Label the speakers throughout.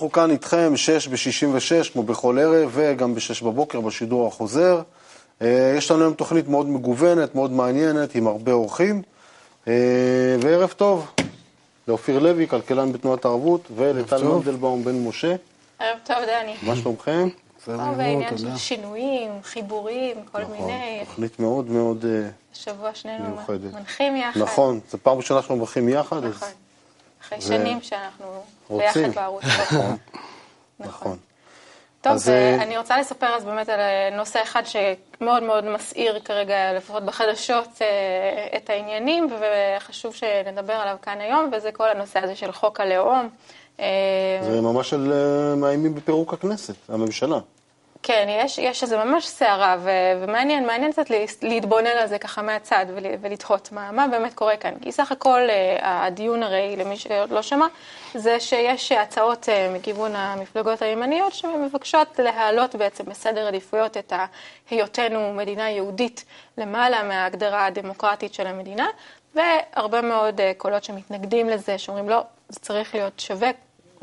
Speaker 1: אנחנו כאן איתכם, 6 ב-66, כמו בכל ערב, וגם ב-6 בבוקר בשידור החוזר. אה, יש לנו היום תוכנית מאוד מגוונת, מאוד מעניינת, עם הרבה אורחים. אה, וערב טוב לאופיר לוי, כלכלן בתנועת הערבות, ולטל מנדלבאום בן משה.
Speaker 2: ערב טוב, דני.
Speaker 1: מה שלומכם?
Speaker 2: טוב, בעניין של שינויים, חיבורים, כל
Speaker 1: נכון,
Speaker 2: מיני.
Speaker 1: תוכנית מאוד מאוד אה,
Speaker 2: השבוע שנינו
Speaker 1: מיוחדת.
Speaker 2: מנחים יחד.
Speaker 1: נכון, זו פעם ראשונה שאנחנו מברכים יחד, אז
Speaker 2: נכון. אחרי
Speaker 1: ו-
Speaker 2: שנים שאנחנו
Speaker 1: רוצים.
Speaker 2: ביחד בערוץ. נכון.
Speaker 1: נכון.
Speaker 2: טוב,
Speaker 1: אז,
Speaker 2: אה,
Speaker 1: אה,
Speaker 2: אני רוצה לספר אז באמת על אה, נושא אחד שמאוד מאוד מסעיר כרגע, לפחות בחדשות, את העניינים, וחשוב שנדבר עליו כאן היום, וזה כל הנושא הזה של חוק הלאום.
Speaker 1: זה ממש אה, מאיימים בפירוק הכנסת, הממשלה.
Speaker 2: כן, יש, יש איזה ממש סערה, ומעניין, מעניין קצת לה- להתבונן על זה ככה מהצד ול, ולתהות מה, מה באמת קורה כאן. כי סך הכל אה, הדיון הרי, למי שעוד לא שמע, זה שיש הצעות אה, מכיוון המפלגות הימניות שמבקשות להעלות בעצם בסדר עדיפויות את היותנו מדינה יהודית למעלה מההגדרה הדמוקרטית של המדינה, והרבה מאוד אה, קולות שמתנגדים לזה, שאומרים לא, זה צריך להיות שווה,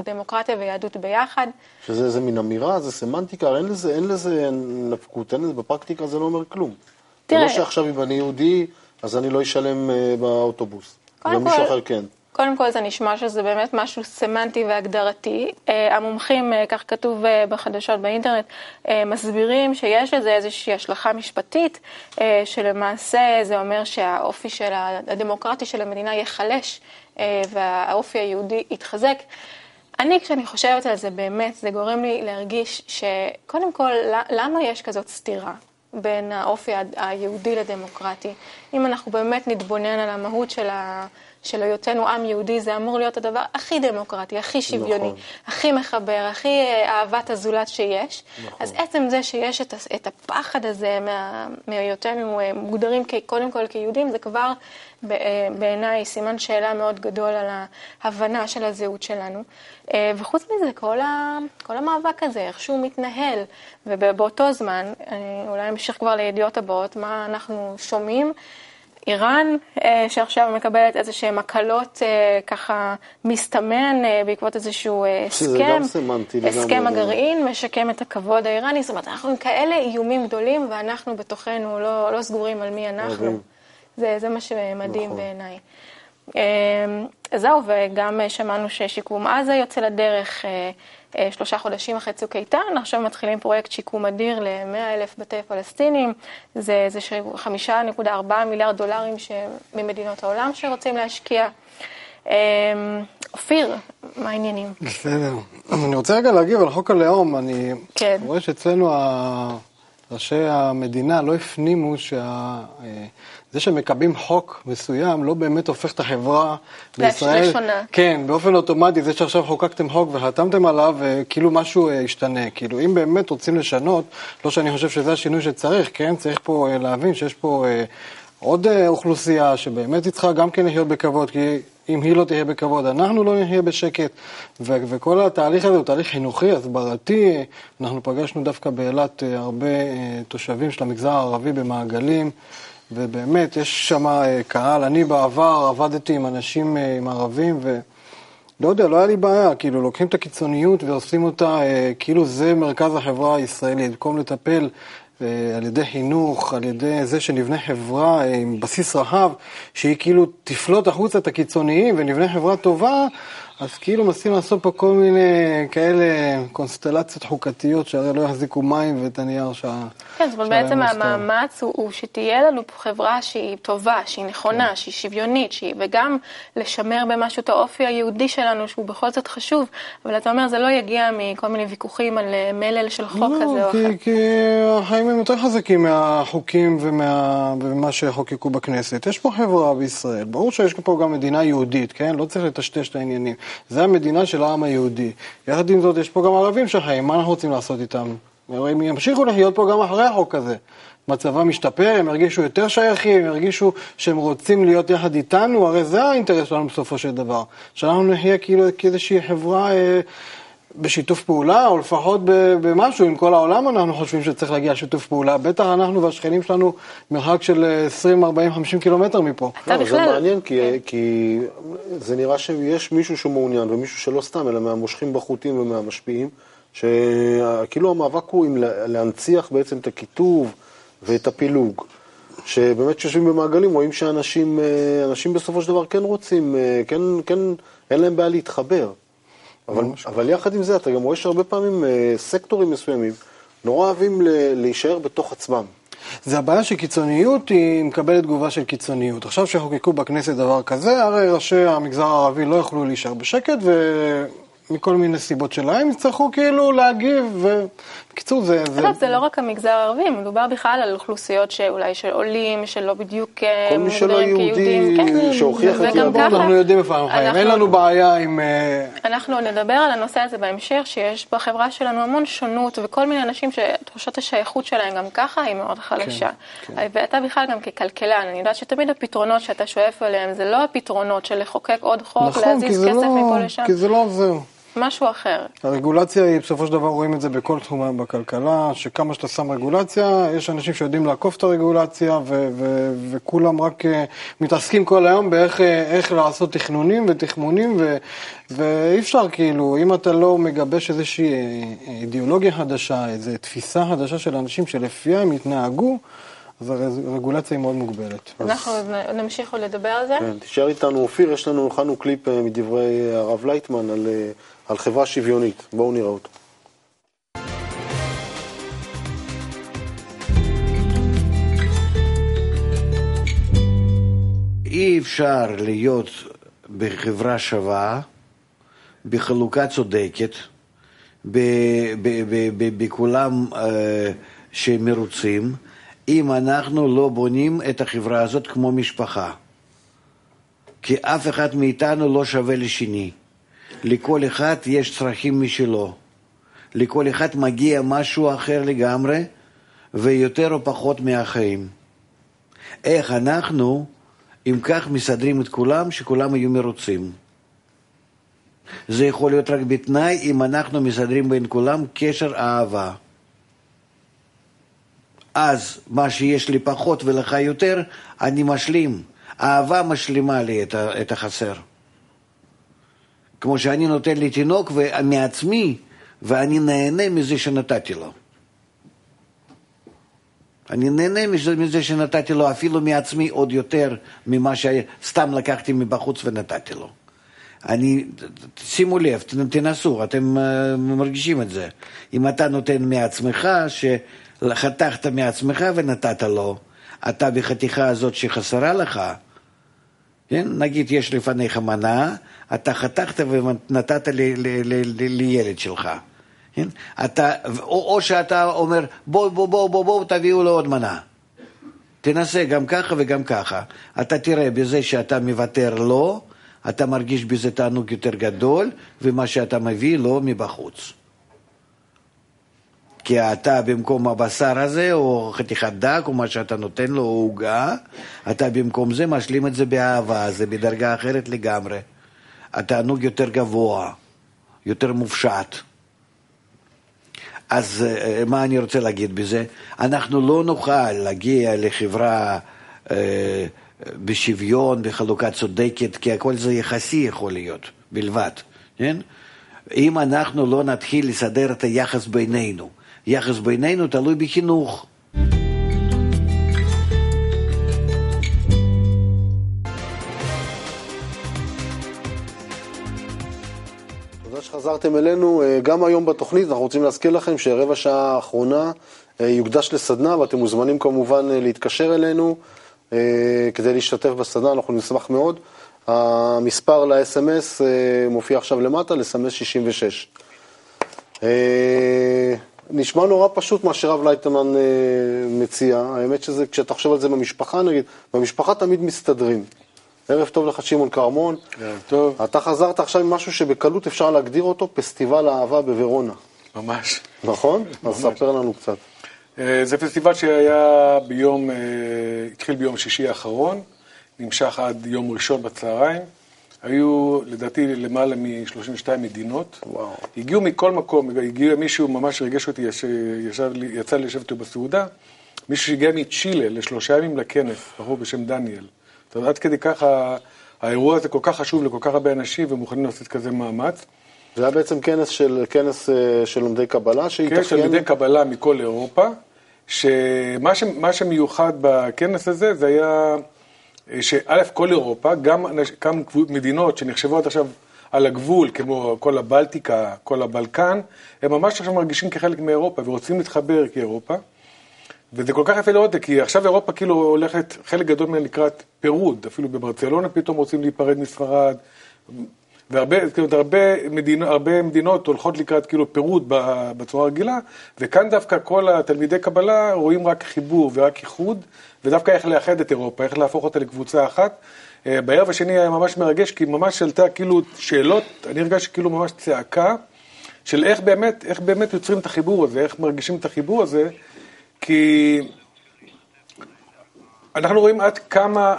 Speaker 2: דמוקרטיה ויהדות ביחד.
Speaker 1: שזה איזה מין אמירה, זה סמנטיקה, אין לזה, אין לזה נפקות, אין לזה, בפרקטיקה זה לא אומר כלום.
Speaker 2: תראה-
Speaker 1: זה לא שעכשיו אם אני יהודי, אז אני לא אשלם אה, באוטובוס.
Speaker 2: קודם כל-
Speaker 1: אחר כן.
Speaker 2: קודם כל זה נשמע שזה באמת משהו סמנטי והגדרתי. אה, המומחים, אה, כך כתוב אה, בחדשות באינטרנט, אה, מסבירים שיש לזה איזושהי השלכה משפטית, אה, שלמעשה זה אומר שהאופי של הדמוקרטי של המדינה ייחלש אה, והאופי היהודי יתחזק. אני, כשאני חושבת על זה, באמת, זה גורם לי להרגיש שקודם כל, למה יש כזאת סתירה? בין האופי היהודי לדמוקרטי. אם אנחנו באמת נתבונן על המהות של, ה... של היותנו עם יהודי, זה אמור להיות הדבר הכי דמוקרטי, הכי שוויוני,
Speaker 1: נכון.
Speaker 2: הכי מחבר, הכי אה, אהבת הזולת שיש.
Speaker 1: נכון.
Speaker 2: אז עצם זה שיש את, את הפחד הזה מה... מהיותנו אה, מוגדרים כ... קודם כל כיהודים, זה כבר אה, בעיניי סימן שאלה מאוד גדול על ההבנה של הזהות שלנו. וחוץ מזה, כל, ה... כל המאבק הזה, איך שהוא מתנהל, ובאותו זמן, אולי אמשיך כבר לידיעות הבאות, מה אנחנו שומעים. איראן, אה, שעכשיו מקבלת איזה שהן הקלות, אה, ככה מסתמן אה, בעקבות איזשהו הסכם. הסכם. הגרעין משקם את הכבוד האיראני, זאת אומרת, אנחנו עם כאלה איומים גדולים, ואנחנו בתוכנו לא, לא סגורים על מי אנחנו. זה, זה מה שמדהים
Speaker 1: נכון.
Speaker 2: בעיניי. זהו, וגם שמענו ששיקום עזה יוצא לדרך שלושה חודשים אחרי צוק איתן, עכשיו מתחילים פרויקט שיקום אדיר ל-100 אלף בתי פלסטינים, זה, זה ש- 5.4 מיליארד דולרים ממדינות העולם שרוצים להשקיע. אה, אופיר, מה העניינים?
Speaker 3: בסדר. אני רוצה רגע להגיב על חוק הלאום. אני
Speaker 2: כן.
Speaker 3: רואה שאצלנו ראשי המדינה לא הפנימו שה... זה שמקבלים חוק מסוים לא באמת הופך את החברה בישראל...
Speaker 2: לשונה.
Speaker 3: כן, באופן אוטומטי, זה שעכשיו חוקקתם חוק וחתמתם עליו, אה, כאילו משהו אה, ישתנה. כאילו, אם באמת רוצים לשנות, לא שאני חושב שזה השינוי שצריך, כן? צריך פה אה, להבין שיש פה עוד אוכלוסייה שבאמת היא צריכה גם כן לחיות בכבוד, כי אם היא לא תהיה בכבוד, אנחנו לא נהיה בשקט. ו- וכל התהליך הזה הוא תהליך חינוכי, הסברתי. אנחנו פגשנו דווקא באילת הרבה תושבים של המגזר הערבי במעגלים. ובאמת, יש שם אה, קהל. אני בעבר עבדתי עם אנשים, אה, עם ערבים, ו... לא יודע, לא היה לי בעיה, כאילו לוקחים את הקיצוניות ועושים אותה אה, כאילו זה מרכז החברה הישראלית, במקום לטפל על ידי חינוך, על ידי זה שנבנה חברה עם בסיס רחב, שהיא כאילו תפלוט החוצה את הקיצוניים ונבנה חברה טובה, אז כאילו מנסים לעשות פה כל מיני כאלה קונסטלציות חוקתיות שהרי לא יחזיקו מים ואת הנייר שה...
Speaker 2: כן, זאת אומרת, בעצם. המאמץ הוא, הוא שתהיה לנו פה חברה שהיא טובה, שהיא נכונה, שהיא שוויונית, שהיא, וגם לשמר במשהו את האופי היהודי שלנו, שהוא בכל זאת חשוב, אבל אתה אומר, זה לא יגיע מכל מיני ויכוחים על אה, מלל של חוק כזה או
Speaker 3: לא,
Speaker 2: אחר.
Speaker 3: כי החיים הם יותר חזקים מהחוקים ומה, ומה שחוקקו בכנסת. יש פה חברה בישראל, ברור שיש פה גם מדינה יהודית, כן? לא צריך לטשטש את העניינים. זה המדינה של העם היהודי. יחד עם זאת, יש פה גם ערבים שחיים, מה אנחנו רוצים לעשות איתם? הם ימשיכו לחיות פה גם אחרי החוק הזה. מצבם משתפר, הם ירגישו יותר שייכים, הם ירגישו שהם רוצים להיות יחד איתנו, הרי זה האינטרס שלנו בסופו של דבר. שאנחנו נחיה כאילו כאיזושהי חברה אה, בשיתוף פעולה, או לפחות במשהו, עם כל העולם אנחנו חושבים שצריך להגיע לשיתוף פעולה. בטח אנחנו והשכנים שלנו מרחק של 20, 40, 50 קילומטר מפה.
Speaker 2: אתה
Speaker 1: לא,
Speaker 2: בכלל...
Speaker 1: זה מעניין, כי,
Speaker 2: כן.
Speaker 1: כי זה נראה שיש מישהו שמעוניין, ומישהו שלא סתם, אלא מהמושכים בחוטים ומהמשפיעים, שכאילו המאבק הוא עם לה- להנציח בעצם את הקיטוב ואת הפילוג. שבאמת כשיושבים במעגלים רואים שאנשים אה, אנשים בסופו של דבר כן רוצים, אה, כן, כן, אין להם בעיה להתחבר. אבל, אבל יחד עם זה, אתה גם רואה שהרבה פעמים אה, סקטורים מסוימים נורא אוהבים ל- להישאר בתוך עצמם.
Speaker 3: זה הבעיה שקיצוניות היא מקבלת תגובה של קיצוניות. עכשיו שחוקקו בכנסת דבר כזה, הרי ראשי המגזר הערבי לא יוכלו להישאר בשקט, ומכל מיני סיבות שלהם יצטרכו כאילו להגיב, ובקיצור זה... זה...
Speaker 2: אגב, זה לא רק המגזר הערבי, מדובר בכלל על אוכלוסיות שאולי של עולים, שלא בדיוק אה,
Speaker 1: כל מי שלא
Speaker 2: מוגדרים
Speaker 1: יהודי,
Speaker 2: כיהודים. כן.
Speaker 1: שהוכיח את.
Speaker 2: ככה,
Speaker 3: אנחנו יודעים איפה אנחנו חיים, אין לנו בעיה עם... אה,
Speaker 2: אנחנו נדבר על הנושא הזה בהמשך, שיש בחברה שלנו המון שונות, וכל מיני אנשים שתחושת השייכות שלהם גם ככה היא מאוד חלשה.
Speaker 3: כן.
Speaker 2: ואתה בכלל גם ככלכלן, אני יודעת שתמיד הפתרונות שאתה שואף אליהם, זה לא הפתרונות של לחוקק עוד חוק,
Speaker 3: נכון,
Speaker 2: להזיז כסף
Speaker 3: לא...
Speaker 2: מפה לשם,
Speaker 3: כי זה לא זהו.
Speaker 2: משהו אחר.
Speaker 3: הרגולציה היא, בסופו של דבר רואים את זה בכל תחום היום בכלכלה, שכמה שאתה שם רגולציה, יש אנשים שיודעים לעקוף את הרגולציה, ו- ו- וכולם רק אה, מתעסקים כל היום באיך אה, איך לעשות תכנונים ותחמונים, ו- ואי אפשר כאילו, אם אתה לא מגבש איזושהי אה, אידיאולוגיה חדשה, איזו תפיסה חדשה של אנשים שלפיה הם יתנהגו, אז הרגולציה היא מאוד מוגבלת.
Speaker 2: אנחנו נ- נמשיך לדבר על זה.
Speaker 1: כן, תישאר איתנו אופיר, יש לנו, הכנו קליפ מדברי הרב לייטמן על, על חברה שוויונית. בואו נראה אותו.
Speaker 4: אי אפשר להיות בחברה שווה, בחלוקה צודקת, בכולם אה, שמרוצים, אם אנחנו לא בונים את החברה הזאת כמו משפחה. כי אף אחד מאיתנו לא שווה לשני. לכל אחד יש צרכים משלו. לכל אחד מגיע משהו אחר לגמרי, ויותר או פחות מהחיים. איך אנחנו, אם כך, מסדרים את כולם, שכולם יהיו מרוצים. זה יכול להיות רק בתנאי אם אנחנו מסדרים בין כולם קשר אהבה. אז מה שיש לי פחות ולך יותר, אני משלים. אהבה משלימה לי את, החסר. כמו שאני נותן לי תינוק ו- מעצמי, ואני נהנה מזה שנתתי לו. אני נהנה מזה, מזה שנתתי לו אפילו מעצמי עוד יותר ממה שסתם לקחתי מבחוץ ונתתי לו. אני, שימו לב, תנסו, אתם אה, מרגישים את זה. אם אתה נותן מעצמך, שחתכת מעצמך ונתת לו, אתה בחתיכה הזאת שחסרה לך, כן? נגיד יש לפניך מנה, אתה חתכת ונתת לילד שלך. כן? אתה, או, או שאתה אומר, בואו בוא, בוא, בוא, בוא, תביאו לו עוד מנה. תנסה גם ככה וגם ככה. אתה תראה בזה שאתה מוותר לו, אתה מרגיש בזה תענוג יותר גדול, ומה שאתה מביא לו מבחוץ. כי אתה במקום הבשר הזה, או חתיכת דק, או מה שאתה נותן לו, או עוגה, אתה במקום זה משלים את זה באהבה, זה בדרגה אחרת לגמרי. התענוג יותר גבוה, יותר מופשט. אז אה, מה אני רוצה להגיד בזה? אנחנו לא נוכל להגיע לחברה אה, בשוויון, בחלוקה צודקת, כי הכל זה יחסי יכול להיות, בלבד, כן? אם אנחנו לא נתחיל לסדר את היחס בינינו. יחס בינינו תלוי בחינוך.
Speaker 1: תודה שחזרתם אלינו. אה, גם היום בתוכנית אנחנו רוצים להזכיר לכם שרבע שעה האחרונה אה, יוקדש לסדנה, ואתם מוזמנים כמובן אה, להתקשר אלינו כדי להשתתף בסדנה, אנחנו נשמח מאוד. המספר ל-SMS מופיע עכשיו למטה, לסמס 66. נשמע נורא פשוט מה שרב לייטמן אה, מציע. האמת שזה, כשאתה חושב על זה במשפחה, נגיד, במשפחה תמיד מסתדרים. ערב טוב לך, שמעון כרמון.
Speaker 5: ערב טוב.
Speaker 1: אתה חזרת עכשיו עם משהו שבקלות אפשר להגדיר אותו, פסטיבל האהבה בוורונה,
Speaker 5: ממש.
Speaker 1: נכון? אז ספר לנו קצת.
Speaker 5: אה, זה פסטיבל שהיה ביום, אה, התחיל ביום שישי האחרון, נמשך עד יום ראשון בצהריים. היו לדעתי למעלה מ-32 מדינות.
Speaker 1: וואו.
Speaker 5: הגיעו מכל מקום, הגיע מישהו, ממש ריגש אותי, יש- ישב, לי- יצא לי לשבת איתו בסעודה, מישהו שהגיע מצ'ילה לשלושה ימים לכנס, בחור בשם דניאל. זאת אומרת, עד כדי ככה, האירוע הזה כל כך חשוב לכל כך הרבה אנשים ומוכנים לעשות כזה מאמץ.
Speaker 1: זה היה בעצם כנס של, כנס אה, של לומדי קבלה, שהתאפיין...
Speaker 5: תלמידי קבלה מכל אירופה, שמה ש, שמיוחד בכנס הזה, זה היה שא', כל אירופה, גם, גם מדינות שנחשבות עכשיו על הגבול, כמו כל הבלטיקה, כל הבלקן, הם ממש עכשיו מרגישים כחלק מאירופה ורוצים להתחבר כאירופה. וזה כל כך יפה לראות את זה, כי עכשיו אירופה כאילו הולכת, חלק גדול ממנה לקראת פירוד, אפילו בברצלונה פתאום רוצים להיפרד מספרד, והרבה כאילו, הרבה, מדינות, הרבה מדינות הולכות לקראת כאילו פירוד בצורה רגילה, וכאן דווקא כל התלמידי קבלה רואים רק חיבור ורק איחוד, ודווקא איך לאחד את אירופה, איך להפוך אותה לקבוצה אחת. אה, בערב השני היה ממש מרגש, כי ממש עלתה כאילו שאלות, אני הרגשתי כאילו ממש צעקה, של איך באמת, איך באמת יוצרים את החיבור הזה, איך מרגישים את החיבור הזה, כי אנחנו רואים עד כמה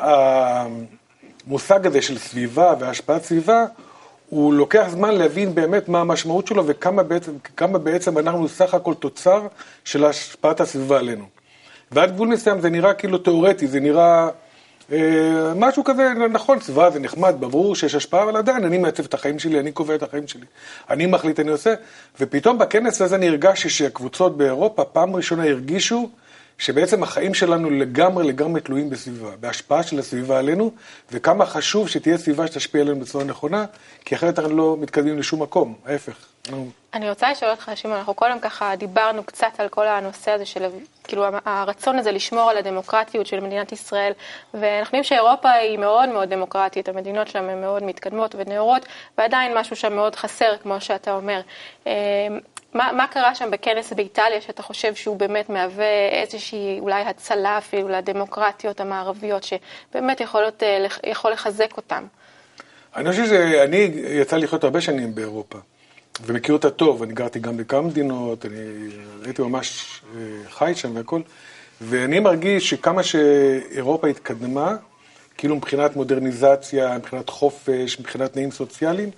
Speaker 5: המושג הזה של סביבה והשפעת סביבה, הוא לוקח זמן להבין באמת מה המשמעות שלו וכמה בעצם, בעצם אנחנו סך הכל תוצר של השפעת הסביבה עלינו. ועד גבול מסוים זה נראה כאילו תיאורטי, זה נראה אה, משהו כזה, נכון, סביבה זה נחמד, ברור שיש השפעה, אבל עדיין אני מעצב את החיים שלי, אני קובע את החיים שלי, אני מחליט, אני עושה, ופתאום בכנס הזה אני הרגשתי שהקבוצות באירופה פעם ראשונה הרגישו שבעצם החיים שלנו לגמרי לגמרי תלויים בסביבה, בהשפעה של הסביבה עלינו, וכמה חשוב שתהיה סביבה שתשפיע עלינו בצורה נכונה, כי אחרת אנחנו לא מתקדמים לשום מקום, ההפך.
Speaker 2: אני רוצה לשאול אותך, שמעון, אנחנו קודם ככה דיברנו קצת על כל הנושא הזה של, כאילו, הרצון הזה לשמור על הדמוקרטיות של מדינת ישראל, ואנחנו יודעים שאירופה היא מאוד מאוד דמוקרטית, המדינות שם הן מאוד מתקדמות ונאורות, ועדיין משהו שם מאוד חסר, כמו שאתה אומר. אה, מה, מה קרה שם בכנס באיטליה, שאתה חושב שהוא באמת מהווה איזושהי אולי הצלה אפילו לדמוקרטיות המערביות, שבאמת יכולות, אה, יכול לחזק אותן?
Speaker 5: אני חושב שאני, יצא לי לחיות הרבה שנים באירופה, ומכיר אותה טוב, אני גרתי גם בכמה מדינות, אני הייתי ממש אה, חי שם והכל, ואני מרגיש שכמה שאירופה התקדמה, כאילו מבחינת מודרניזציה, מבחינת חופש, מבחינת תנאים סוציאליים,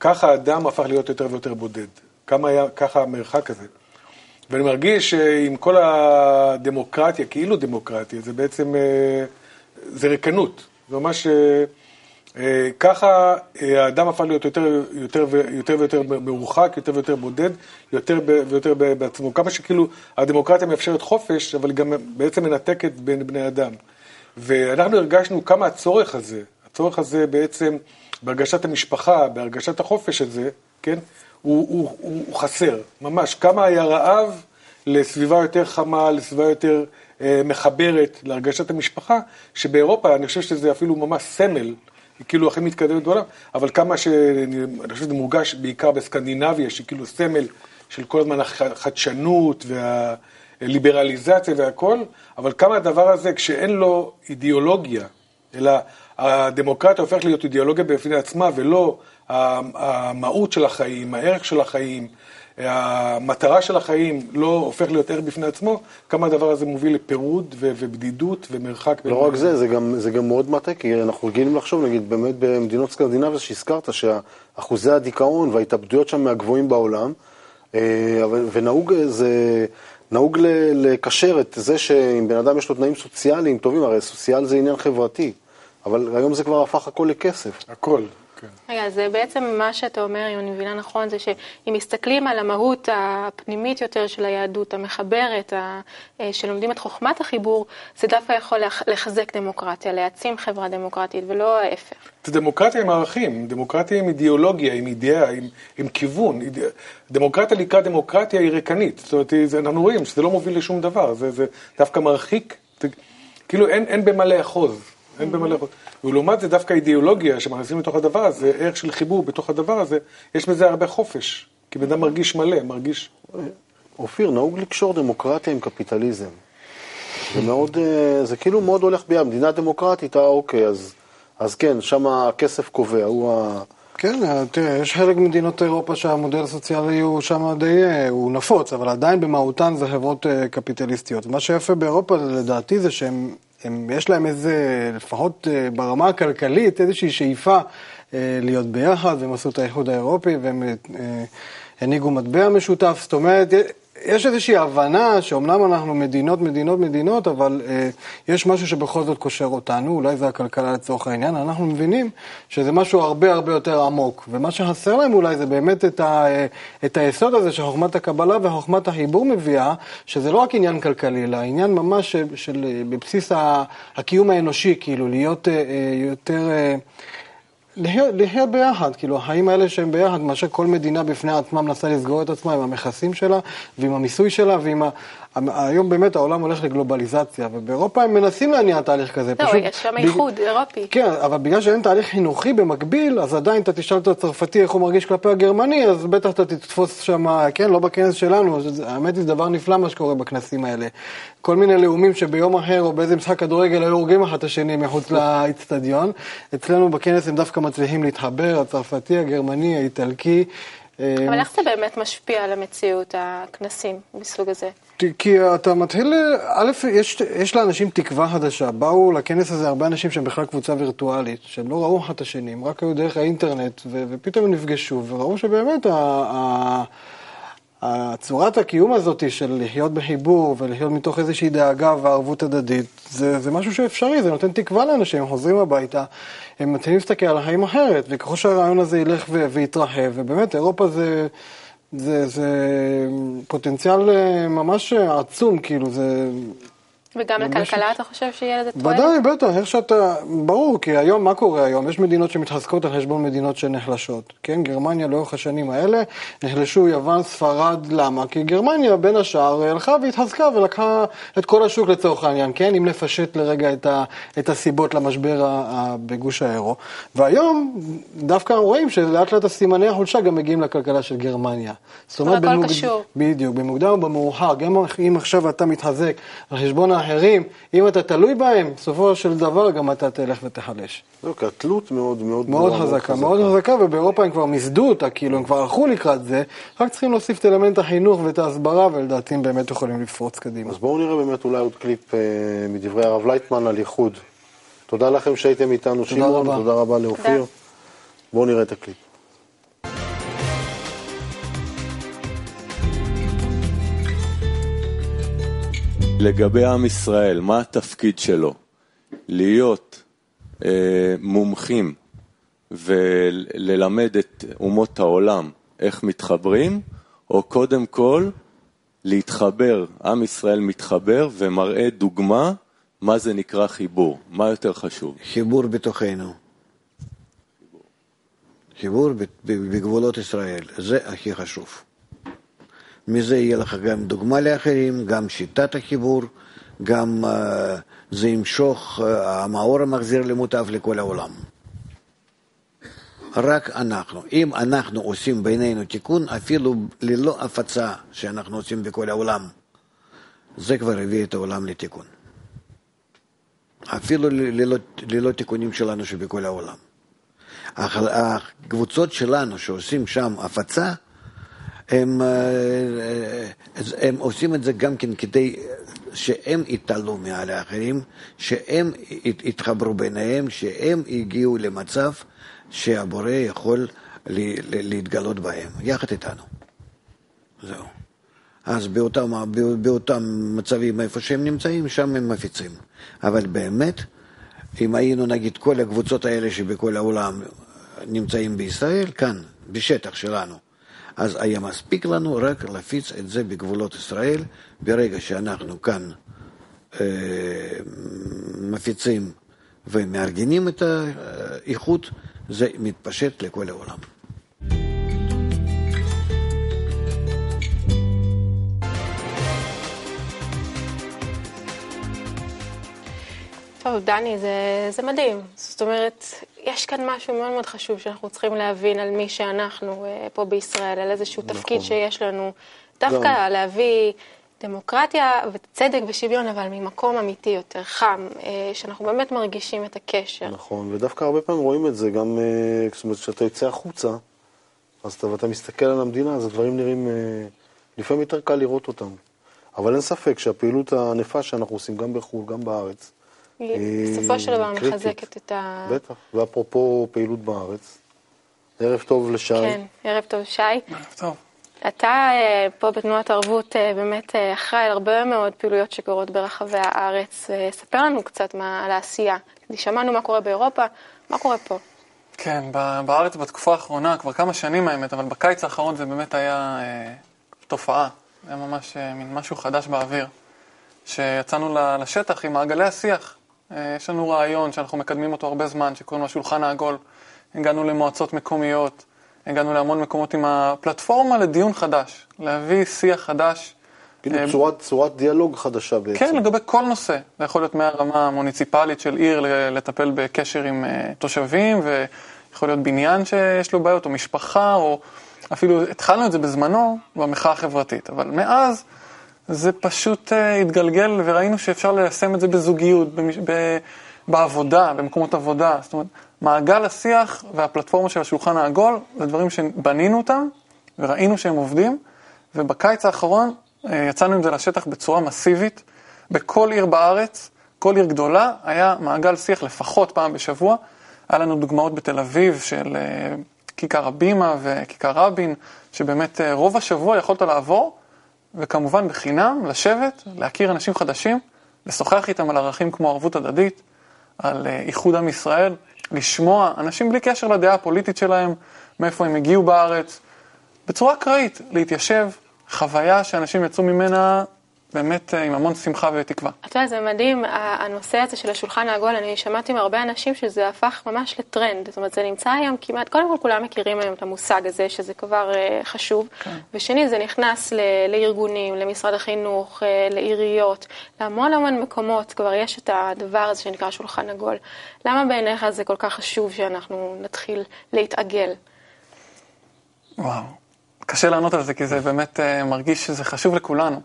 Speaker 5: ככה האדם הפך להיות יותר ויותר בודד. כמה היה, ככה המרחק הזה. ואני מרגיש שעם כל הדמוקרטיה, כאילו דמוקרטיה, זה בעצם, אה, זה ריקנות. זה ממש, אה, ככה אה, האדם הפך להיות יותר, יותר, יותר ויותר מרוחק, יותר ויותר בודד, יותר ויותר בעצמו. כמה שכאילו הדמוקרטיה מאפשרת חופש, אבל גם בעצם מנתקת בין בני אדם. ואנחנו הרגשנו כמה הצורך הזה, הצורך הזה בעצם בהרגשת המשפחה, בהרגשת החופש הזה, כן? הוא, הוא, הוא, הוא חסר, ממש. כמה היה רעב לסביבה יותר חמה, לסביבה יותר אה, מחברת, להרגשת המשפחה, שבאירופה אני חושב שזה אפילו ממש סמל, היא כאילו הכי מתקדמת בעולם, אבל כמה שאני אני חושב שזה מורגש בעיקר בסקנדינביה, שהיא כאילו סמל של כל הזמן החדשנות והליברליזציה והכל, אבל כמה הדבר הזה, כשאין לו אידיאולוגיה, אלא הדמוקרטיה הופכת להיות אידיאולוגיה בפני עצמה, ולא המהות של החיים, הערך של החיים, המטרה של החיים לא הופך להיות ערך בפני עצמו, כמה הדבר הזה מוביל לפירוד ובדידות ומרחק.
Speaker 1: לא רק זה, זה גם, זה גם מאוד מטעה, כי אנחנו רגילים לחשוב, נגיד, באמת במדינות סקנדינביה שהזכרת, שאחוזי הדיכאון וההתאבדויות שם מהגבוהים בעולם, אה, ונהוג זה, נהוג לקשר את זה שאם בן אדם יש לו תנאים סוציאליים טובים, הרי סוציאל זה עניין חברתי, אבל היום זה כבר הפך הכל לכסף.
Speaker 5: הכל.
Speaker 2: רגע, זה בעצם מה שאתה אומר, אם אני מבינה נכון, זה שאם מסתכלים על המהות הפנימית יותר של היהדות, המחברת, ה- אה, שלומדים את חוכמת החיבור, זה דווקא יכול לח- לחזק דמוקרטיה, להעצים חברה דמוקרטית, ולא ההפך.
Speaker 5: זה דמוקרטיה עם ערכים, דמוקרטיה עם אידיאולוגיה, עם אידאה, עם, עם כיוון. איד... דמוקרטיה לקראת דמוקרטיה היא ריקנית. זאת אומרת, זה, אנחנו רואים שזה לא מוביל לשום דבר, זה, זה דווקא מרחיק, זה, כאילו אין, אין במה לאחוז, אין במה לאחוז. ולעומת זה דווקא אידיאולוגיה שמכניסים לתוך הדבר הזה, ערך של חיבור בתוך הדבר הזה, יש בזה הרבה חופש. כי בן אדם מרגיש מלא, מרגיש...
Speaker 1: אופיר, נהוג לקשור דמוקרטיה עם קפיטליזם. זה מאוד, אה, זה כאילו מאוד הולך ביחד. מדינה דמוקרטית, אה, אוקיי, אז, אז כן, שם הכסף קובע, הוא ה...
Speaker 3: כן, תראה, יש חלק ממדינות אירופה שהמודל הסוציאלי הוא שם די, אה, הוא נפוץ, אבל עדיין במהותן זה חברות אה, קפיטליסטיות. מה שיפה באירופה לדעתי זה שהם הם, יש להם איזה, לפחות אה, ברמה הכלכלית, איזושהי שאיפה אה, להיות ביחד, והם עשו את האיחוד האירופי, והם אה, הנהיגו מטבע משותף, זאת אומרת, יש איזושהי הבנה שאומנם אנחנו מדינות, מדינות, מדינות, אבל אה, יש משהו שבכל זאת קושר אותנו, אולי זה הכלכלה לצורך העניין, אנחנו מבינים שזה משהו הרבה הרבה יותר עמוק, ומה שחסר להם אולי זה באמת את, ה, אה, את היסוד הזה שחוכמת הקבלה וחוכמת החיבור מביאה, שזה לא רק עניין כלכלי, אלא עניין ממש של, של אה, בבסיס הקיום האנושי, כאילו להיות אה, אה, יותר... אה, לחיות, ביחד, כאילו החיים האלה שהם ביחד, מאשר כל מדינה בפני עצמה מנסה לסגור את עצמה עם המכסים שלה ועם המיסוי שלה ועם ה... היום באמת העולם הולך לגלובליזציה, ובאירופה הם מנסים להניע תהליך כזה.
Speaker 2: לא, פשוט, יש שם איחוד בג... אירופי.
Speaker 3: כן, אבל בגלל שאין תהליך חינוכי במקביל, אז עדיין אתה תשאל את הצרפתי איך הוא מרגיש כלפי הגרמני, אז בטח אתה תתפוס שם, כן, לא בכנס שלנו, האמת היא זה דבר נפלא מה שקורה בכנסים האלה. כל מיני לאומים שביום אחר או באיזה משחק כדורגל היו הורגים אחד את השני מחוץ לאצטדיון. אצלנו בכנס הם דווקא מצליחים להתחבר, הצרפתי, הגרמני, האיטלקי.
Speaker 2: אבל איך זה באמת משפיע על המציאות, הכנסים מסוג הזה?
Speaker 3: כי אתה מתחיל, א', יש, יש לאנשים תקווה חדשה. באו לכנס הזה הרבה אנשים שהם בכלל קבוצה וירטואלית, שהם לא ראו אחד את השני, הם רק היו דרך האינטרנט, ופתאום הם נפגשו, וראו שבאמת ה, ה, הצורת הקיום הזאת של לחיות בחיבור ולחיות מתוך איזושהי דאגה וערבות הדדית, זה, זה משהו שאפשרי, זה נותן תקווה לאנשים, הם חוזרים הביתה, הם מתחילים להסתכל על החיים אחרת, וככל שהרעיון הזה ילך ויתרחב, ובאמת אירופה זה... זה, זה פוטנציאל אה, ממש עצום, כאילו, זה...
Speaker 2: וגם לכלכלה אתה חושב שיהיה לזה תועלת?
Speaker 3: ודאי, בטח, איך שאתה... ברור, כי היום, מה קורה היום? יש מדינות שמתחזקות על חשבון מדינות שנחלשות. כן, גרמניה לאורך השנים האלה נחלשו יוון, ספרד, למה? כי גרמניה, בין השאר, הלכה והתחזקה ולקחה את כל השוק לצורך העניין, כן? אם נפשט לרגע את, ה, את הסיבות למשבר ה, ה, בגוש האירו. והיום, דווקא רואים שלאט לאט הסימני החולשה גם מגיעים לכלכלה של גרמניה.
Speaker 2: זאת אומרת, במוג... קשור.
Speaker 3: בדיוק, במוקדם או במאוחר, גם אם עכשיו אתה מתחזק על חשבון האחרים, אם אתה תלוי בהם, בסופו של דבר גם אתה תלך ותחלש.
Speaker 1: לא, כי התלות מאוד מאוד
Speaker 3: מאוד חזקה, מאוד חזקה, ובאירופה הם כבר מיסדו אותה, כאילו הם כבר הלכו לקראת זה, רק צריכים להוסיף את אלמנט החינוך ואת ההסברה, ולדעתי הם באמת יכולים לפרוץ קדימה.
Speaker 1: אז בואו נראה באמת אולי עוד קליפ אה, מדברי הרב לייטמן על ייחוד. תודה לכם שהייתם איתנו, שמעון, תודה רבה לאופיר. בואו נראה את הקליפ.
Speaker 6: לגבי עם ישראל, מה התפקיד שלו? להיות אה, מומחים וללמד את אומות העולם איך מתחברים, או קודם כל להתחבר, עם ישראל מתחבר ומראה דוגמה מה זה נקרא חיבור, מה יותר חשוב?
Speaker 4: חיבור בתוכנו. חיבור בגבולות ישראל, זה הכי חשוב. מזה יהיה לך גם דוגמה לאחרים, גם שיטת החיבור, גם uh, זה ימשוך, uh, המאור המחזיר למוטב לכל העולם. רק אנחנו. אם אנחנו עושים בינינו תיקון, אפילו ללא הפצה שאנחנו עושים בכל העולם, זה כבר הביא את העולם לתיקון. אפילו ללא, ללא תיקונים שלנו שבכל העולם. הקבוצות שלנו שעושים שם הפצה, הם, אה, הם עושים את זה גם כן כדי שהם יתעלו מעל האחרים, שהם יתחברו ביניהם, שהם הגיעו למצב שהבורא יכול להתגלות בהם, יחד איתנו. זהו. אז באותם, באותם מצבים איפה שהם נמצאים, שם הם מפיצים. אבל באמת, אם היינו נגיד כל הקבוצות האלה שבכל העולם נמצאים בישראל, כאן, בשטח שלנו, אז היה מספיק לנו רק להפיץ את זה בגבולות ישראל. ברגע שאנחנו כאן אה, מפיצים ומארגנים את האיכות, זה מתפשט לכל העולם.
Speaker 2: טוב, דני, זה, זה מדהים. זאת אומרת, יש כאן משהו מאוד מאוד חשוב שאנחנו צריכים להבין על מי שאנחנו אה, פה בישראל, על איזשהו נכון. תפקיד שיש לנו. דווקא גם. להביא דמוקרטיה וצדק ושוויון, אבל ממקום אמיתי יותר, חם, אה, שאנחנו באמת מרגישים את הקשר.
Speaker 1: נכון, ודווקא הרבה פעמים רואים את זה גם, אה, זאת אומרת, כשאתה יוצא החוצה, אז אתה, ואתה מסתכל על המדינה, אז הדברים נראים, לפעמים יותר קל לראות אותם. אבל אין ספק שהפעילות הענפה שאנחנו עושים גם בחו"ל, גם בארץ,
Speaker 2: בסופו של דבר. מחזקת את ה...
Speaker 1: בטח. ואפרופו פעילות בארץ, ערב טוב לשי.
Speaker 2: כן, ערב טוב, שי.
Speaker 7: טוב.
Speaker 2: אתה אה, פה בתנועת ערבות אה, באמת אה, אחראי על הרבה מאוד פעילויות שקורות ברחבי הארץ. ספר לנו קצת מה, על העשייה. שמענו מה קורה באירופה, מה קורה פה?
Speaker 8: כן, בארץ בתקופה האחרונה, כבר כמה שנים האמת, אבל בקיץ האחרון זה באמת היה אה, תופעה. זה היה ממש אה, מין משהו חדש באוויר. שיצאנו לשטח עם מעגלי השיח. אה, יש לנו רעיון שאנחנו מקדמים אותו הרבה זמן, שקוראים לו השולחן העגול. הגענו למועצות מקומיות, הגענו להמון מקומות עם הפלטפורמה לדיון חדש, להביא שיח חדש.
Speaker 1: כאילו
Speaker 8: אה,
Speaker 1: צורת, צורת דיאלוג חדשה בעצם.
Speaker 8: כן, לגבי כל נושא. זה יכול להיות מהרמה המוניציפלית של עיר לטפל בקשר עם uh, תושבים, ויכול להיות בניין שיש לו בעיות, או משפחה, או אפילו התחלנו את זה בזמנו במחאה החברתית. אבל מאז זה פשוט uh, התגלגל, וראינו שאפשר ליישם את זה בזוגיות, במש... ב... בעבודה, במקומות עבודה. זאת אומרת, מעגל השיח והפלטפורמה של השולחן העגול, זה דברים שבנינו אותם, וראינו שהם עובדים, ובקיץ האחרון אה, יצאנו עם זה לשטח בצורה מסיבית. בכל עיר בארץ, כל עיר גדולה, היה מעגל שיח לפחות פעם בשבוע. היה לנו דוגמאות בתל אביב של אה, כיכר הבימה וכיכר רבין, שבאמת אה, רוב השבוע יכולת לעבור, וכמובן בחינם, לשבת, להכיר אנשים חדשים, לשוחח איתם על ערכים כמו ערבות הדדית, על אה, איחוד עם ישראל, לשמוע אנשים בלי קשר לדעה הפוליטית שלהם, מאיפה הם הגיעו בארץ, בצורה אקראית, להתיישב, חוויה שאנשים יצאו ממנה באמת אה, עם המון שמחה ותקווה.
Speaker 2: אתה יודע, זה מדהים, הנושא הזה של השולחן העגול, אני שמעתי מהרבה אנשים שזה הפך ממש לטרנד. זאת אומרת, זה נמצא היום כמעט, קודם כל כולם מכירים היום את המושג הזה, שזה כבר אה, חשוב. ושני, זה נכנס ל- לארגונים, למשרד החינוך, אה, לעיריות, להמון המון מקומות, כבר יש את הדבר הזה שנקרא שולחן עגול. למה בעיניך זה כל כך חשוב שאנחנו נתחיל להתעגל?
Speaker 8: וואו, קשה לענות על זה, כי זה באמת אה, מרגיש שזה חשוב לכולנו.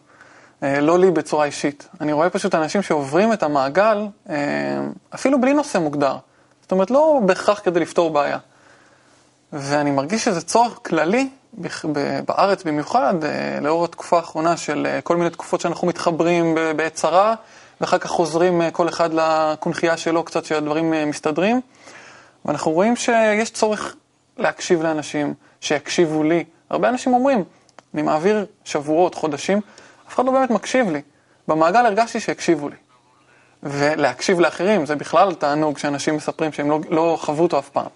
Speaker 8: אה, לא לי בצורה אישית. אני רואה פשוט אנשים שעוברים את המעגל, אה, אפילו בלי נושא מוגדר. זאת אומרת, לא בהכרח כדי לפתור בעיה. ואני מרגיש שזה צורך כללי, בארץ במיוחד, אה, לאור התקופה האחרונה של כל מיני תקופות שאנחנו מתחברים בעת צרה, ואחר כך חוזרים כל אחד לקונכייה שלו קצת שהדברים מסתדרים. ואנחנו רואים שיש צורך להקשיב לאנשים, שיקשיבו לי. הרבה אנשים אומרים, אני מעביר שבועות, חודשים, אף אחד לא באמת מקשיב לי. במעגל הרגשתי שהקשיבו לי. ולהקשיב לאחרים, זה בכלל תענוג שאנשים מספרים שהם לא, לא חוו אותו אף פעם.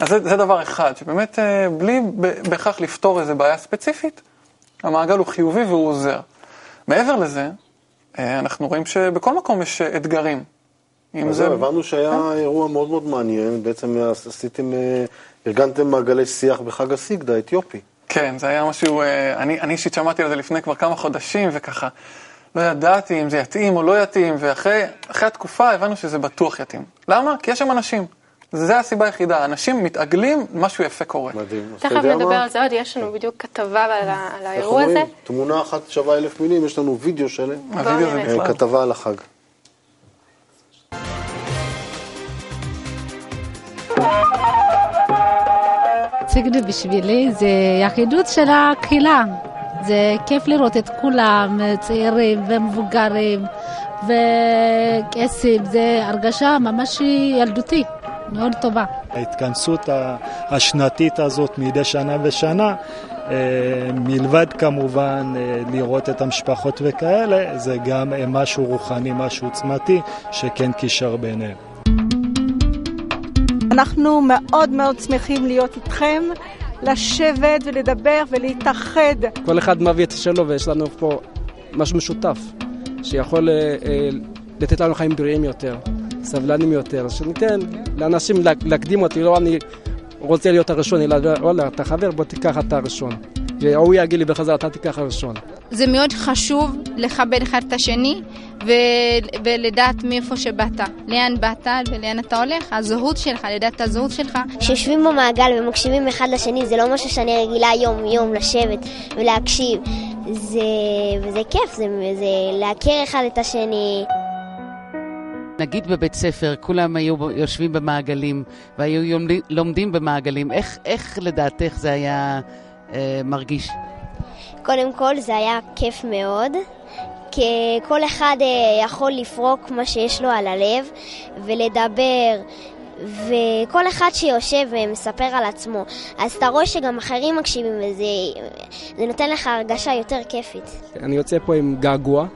Speaker 8: אז זה, זה דבר אחד, שבאמת אה, בלי בהכרח לפתור איזו בעיה ספציפית, המעגל הוא חיובי והוא עוזר. מעבר לזה, אה, אנחנו רואים שבכל מקום יש אתגרים. אם זה...
Speaker 1: הבנו שהיה אירוע מאוד מאוד מעניין, בעצם עשיתם, אה, ארגנתם מעגלי שיח בחג הסיגד האתיופי.
Speaker 8: כן, זה היה משהו, אה, אני אני אישית שמעתי על זה לפני כבר כמה חודשים, וככה, לא ידעתי אם זה יתאים או לא יתאים, ואחרי אחרי התקופה הבנו שזה בטוח יתאים. למה? כי יש שם אנשים. זה הסיבה היחידה, אנשים מתעגלים, משהו יפה קורה.
Speaker 1: מדהים. אז אתה
Speaker 2: תכף נדבר? על זה עוד, יש לנו בדיוק כתבה על
Speaker 1: איך
Speaker 2: האירוע הזה.
Speaker 1: אומרים? תמונה אחת שווה אלף מילים, יש לנו וידאו שלם,
Speaker 8: הווידאו זה בכלל.
Speaker 1: כתבה על החג.
Speaker 9: סיגד בשבילי זה יחידות של הקהילה. זה כיף לראות את כולם, צעירים ומבוגרים וקייסים, זה הרגשה ממש ילדותי, מאוד טובה.
Speaker 10: ההתכנסות השנתית הזאת מדי שנה ושנה, אה, מלבד כמובן אה, לראות את המשפחות וכאלה, זה גם אה, משהו רוחני, משהו עוצמתי, שכן קישר ביניהם.
Speaker 11: אנחנו מאוד מאוד שמחים להיות איתכם, לשבת ולדבר ולהתאחד.
Speaker 12: כל אחד מביא את שלו ויש לנו פה משהו משותף שיכול אה, אה, לתת לנו חיים בריאים יותר, סבלנים יותר, שניתן לאנשים לה- להקדים אותי, לא אני רוצה להיות הראשון, אלא וואלה, אתה חבר, בוא תיקח אתה הראשון. והוא יגיד לי בחזרה, אתה תיקח הראשון.
Speaker 13: זה מאוד חשוב לכבד אחד את השני ו- ולדעת מאיפה שבאת, לאן באת ולאן אתה הולך, הזהות שלך, לדעת את הזהות שלך.
Speaker 14: כשיושבים במעגל ומקשיבים אחד לשני, זה לא משהו שאני רגילה יום-יום לשבת ולהקשיב. זה, וזה כיף, זה, זה להכיר אחד את השני.
Speaker 15: נגיד בבית ספר, כולם היו יושבים במעגלים והיו לומדים במעגלים, איך, איך לדעתך זה היה אה, מרגיש?
Speaker 14: קודם כל, זה היה כיף מאוד, כי כל אחד אה, יכול לפרוק מה שיש לו על הלב ולדבר. וכל אחד שיושב ומספר על עצמו, אז אתה רואה שגם אחרים מקשיבים וזה זה נותן לך הרגשה יותר כיפית.
Speaker 12: אני יוצא פה עם געגוע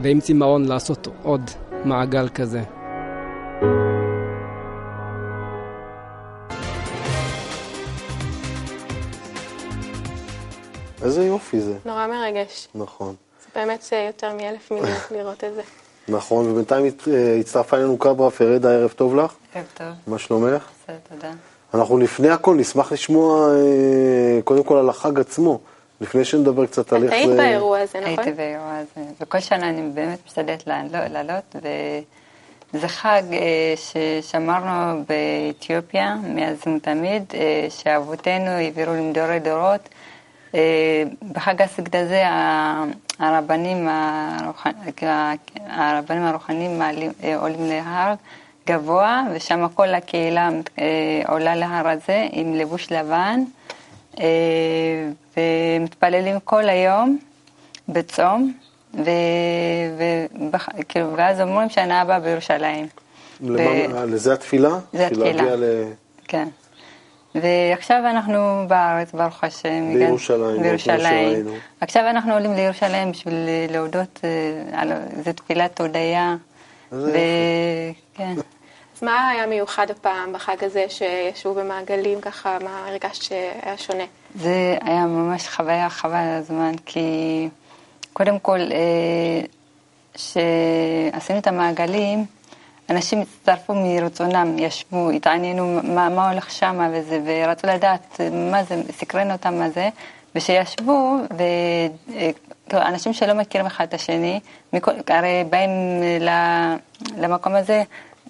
Speaker 12: ועם צמאון לעשות עוד מעגל כזה.
Speaker 1: איזה יופי זה.
Speaker 2: נורא מרגש.
Speaker 1: נכון.
Speaker 2: זה באמת אה, יותר מאלף מילים לראות את זה.
Speaker 1: נכון, ובינתיים אה, הצטרפה אלינו קברה פרדה, ערב טוב לך.
Speaker 16: ערב טוב,
Speaker 1: מה שלומך?
Speaker 16: בסדר, תודה.
Speaker 1: אנחנו לפני הכל נשמח לשמוע אה, קודם כל על החג עצמו, לפני שנדבר קצת על איך זה...
Speaker 2: היית באירוע הזה, נכון?
Speaker 16: הייתי באירוע הזה, וכל שנה אני באמת משתדלת לעלות, לעלות וזה חג ששמרנו באתיופיה מאז ומתמיד, שאבותינו העבירו למדורי דורות. בחג הסגד הזה הרבנים, הרוח- הרבנים הרוחניים אה, עולים להר גבוה, ושם כל הקהילה אה, עולה להר הזה עם לבוש לבן, אה, ומתפללים כל היום בצום, ו, ו, כאילו, ואז אומרים שנה הבאה בירושלים.
Speaker 1: למה- לזה התפילה?
Speaker 16: זה התפילה.
Speaker 1: להגיע ל...
Speaker 16: כן. ועכשיו אנחנו בארץ, ברוך השם.
Speaker 1: בירושלים,
Speaker 16: בירושלים. עכשיו אנחנו עולים לירושלים בשביל להודות, אה, על- זה תפילת הודיה.
Speaker 1: איזה
Speaker 16: ו... כן.
Speaker 2: אז מה היה מיוחד הפעם בחג הזה שישבו במעגלים ככה, מה הרגשת שהיה שונה?
Speaker 16: זה היה ממש חוויה חבל על הזמן, כי קודם כל, אה, כשעשינו את המעגלים, אנשים הצטרפו מרצונם, ישבו, התעניינו מה, מה הולך שם וזה, ורצו לדעת מה זה, סקרן אותם מה זה, ושישבו, ואנשים שלא מכירים אחד את השני, מכל, הרי באים למקום הזה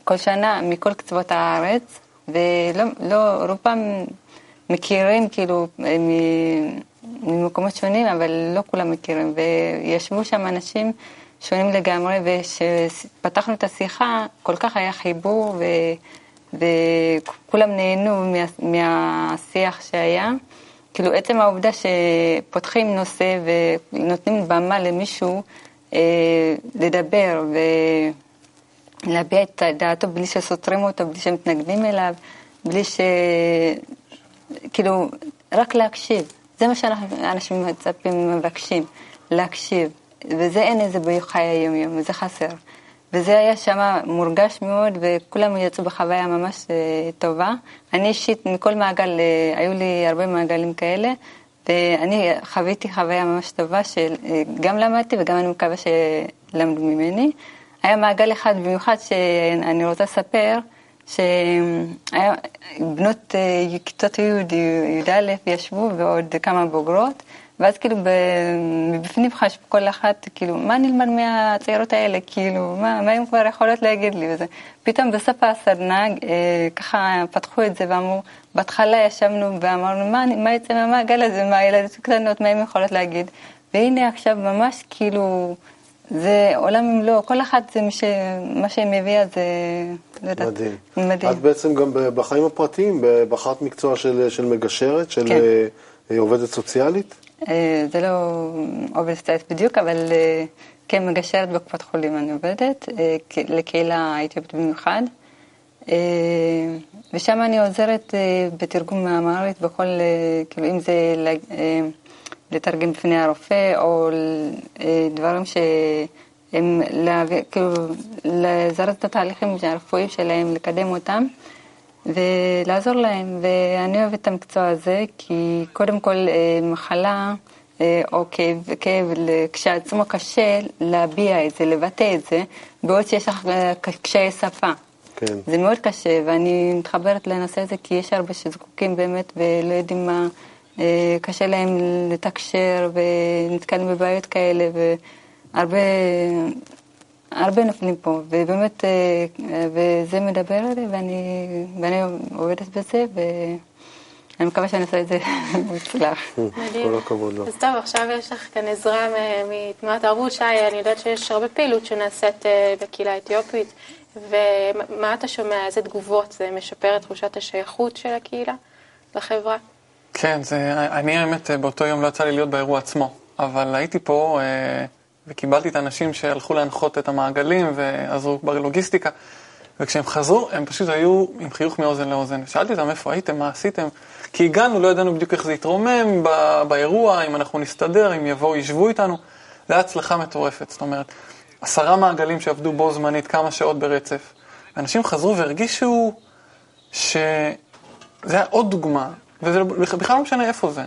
Speaker 16: כל שנה מכל קצוות הארץ, ולא, לא, רובם מכירים כאילו ממקומות שונים, אבל לא כולם מכירים, וישבו שם אנשים שונים לגמרי, וכשפתחנו את השיחה, כל כך היה חיבור, ו... וכולם נהנו מה... מהשיח שהיה. כאילו עצם העובדה שפותחים נושא ונותנים במה למישהו אה, לדבר ולהביע את דעתו בלי שסותרים אותו, בלי שמתנגדים אליו, בלי ש... כאילו, רק להקשיב. זה מה שאנשים מצפים, מבקשים, להקשיב. וזה אין איזה בחיי היום-יום, וזה חסר. וזה היה שם מורגש מאוד, וכולם יצאו בחוויה ממש אה, טובה. אני אישית, מכל מעגל, אה, היו לי הרבה מעגלים כאלה, ואני חוויתי חוויה ממש טובה, שגם למדתי וגם אני מקווה שלמדו ממני. היה מעגל אחד במיוחד שאני רוצה לספר, שהיה בנות אה, כיתות י', י"א ישבו ועוד כמה בוגרות, ואז כאילו מבפנים חשבו כל אחת, כאילו, מה נלמד מהצעירות האלה, כאילו, מה, מה הן כבר יכולות להגיד לי וזה. פתאום בסוף הסדנה, אה, ככה פתחו את זה ואמרו, בהתחלה ישבנו ואמרנו, מה, מה יצא מהמעגל הזה, מה הילדות קטנות, מה הן יכולות להגיד. והנה עכשיו ממש כאילו, זה עולם ומלואו, כל אחת זה ש... מה שהיא מביאה זה, לא יודעת,
Speaker 1: מדהים.
Speaker 16: מדהים.
Speaker 1: את בעצם גם בחיים הפרטיים בחרת מקצוע של, של מגשרת, של
Speaker 16: כן.
Speaker 1: אה, עובדת סוציאלית?
Speaker 16: אה, זה לא סוציאלית בדיוק, אבל אה, כן, מגשרת בקופת חולים אני עובדת, אה, לקהילה האתיופית במיוחד. ושם אני עוזרת בתרגום מאמרית בכל, כאילו אם זה לתרגם בפני הרופא, או דברים שהם כאילו, לזרז את התהליכים הרפואיים שלהם, לקדם אותם. ולעזור להם, ואני אוהבת את המקצוע הזה, כי קודם כל אה, מחלה אה, או כאב, כאב כשעצמו קשה להביע את זה, לבטא את זה, בעוד שיש לך אה, קשיי שפה.
Speaker 1: כן.
Speaker 16: זה מאוד קשה, ואני מתחברת לנושא הזה, כי יש הרבה שזקוקים באמת ולא יודעים מה, אה, קשה להם לתקשר ונתקלים בבעיות כאלה, והרבה הרבה נופלים פה, ובאמת, אה, אה, וזה מדבר אליי, ואני, ואני עובדת בזה, ואני מקווה שאני עושה את זה מוצלח.
Speaker 2: מדהים.
Speaker 1: כל הכבוד לו.
Speaker 2: אז טוב, עכשיו יש לך כאן עזרה מתנועת תרבות. שי, אני יודעת שיש הרבה פעילות שנעשית אה, בקהילה האתיופית, ומה אתה שומע? איזה תגובות? זה משפר את תחושת השייכות של הקהילה לחברה?
Speaker 8: כן, זה, אני האמת באותו יום לא יצא לי להיות באירוע עצמו, אבל הייתי פה, אה, וקיבלתי את האנשים שהלכו להנחות את המעגלים ועזרו בלוגיסטיקה, וכשהם חזרו, הם פשוט היו עם חיוך מאוזן לאוזן. שאלתי אותם איפה הייתם, מה עשיתם, כי הגענו, לא ידענו בדיוק איך זה יתרומם באירוע, אם אנחנו נסתדר, אם יבואו, ישבו איתנו. זו הייתה הצלחה מטורפת, זאת אומרת, עשרה מעגלים שעבדו בו זמנית, כמה שעות ברצף. אנשים חזרו והרגישו שזה היה עוד דוגמה, וזה בכלל לא משנה איפה זה.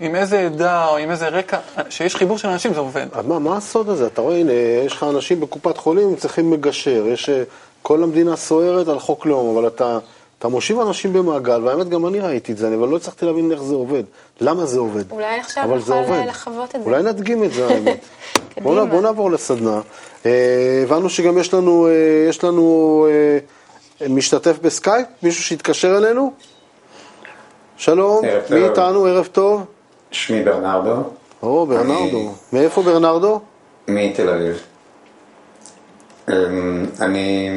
Speaker 8: עם איזה עדה או עם איזה רקע, שיש חיבור של אנשים זה עובד.
Speaker 1: מה, מה הסוד הזה? אתה רואה, הנה, יש לך אנשים בקופת חולים, צריכים מגשר. יש, אה, כל המדינה סוערת על חוק לאום, אבל אתה, אתה מושיב אנשים במעגל, והאמת גם אני ראיתי את זה, אבל לא הצלחתי להבין איך זה עובד. למה זה עובד?
Speaker 2: אולי עכשיו נוכל אה, לחוות את זה.
Speaker 1: אולי נדגים את זה, האמת. בוא, בוא נעבור לסדנה. אה, הבנו שגם יש לנו, יש לנו משתתף בסקייפ, מישהו שהתקשר אלינו? שלום, מי איתנו? ערב טוב.
Speaker 17: שמי ברנרדו.
Speaker 1: או, ברנרדו. מאיפה ברנרדו?
Speaker 17: מתל אביב. אמ, אני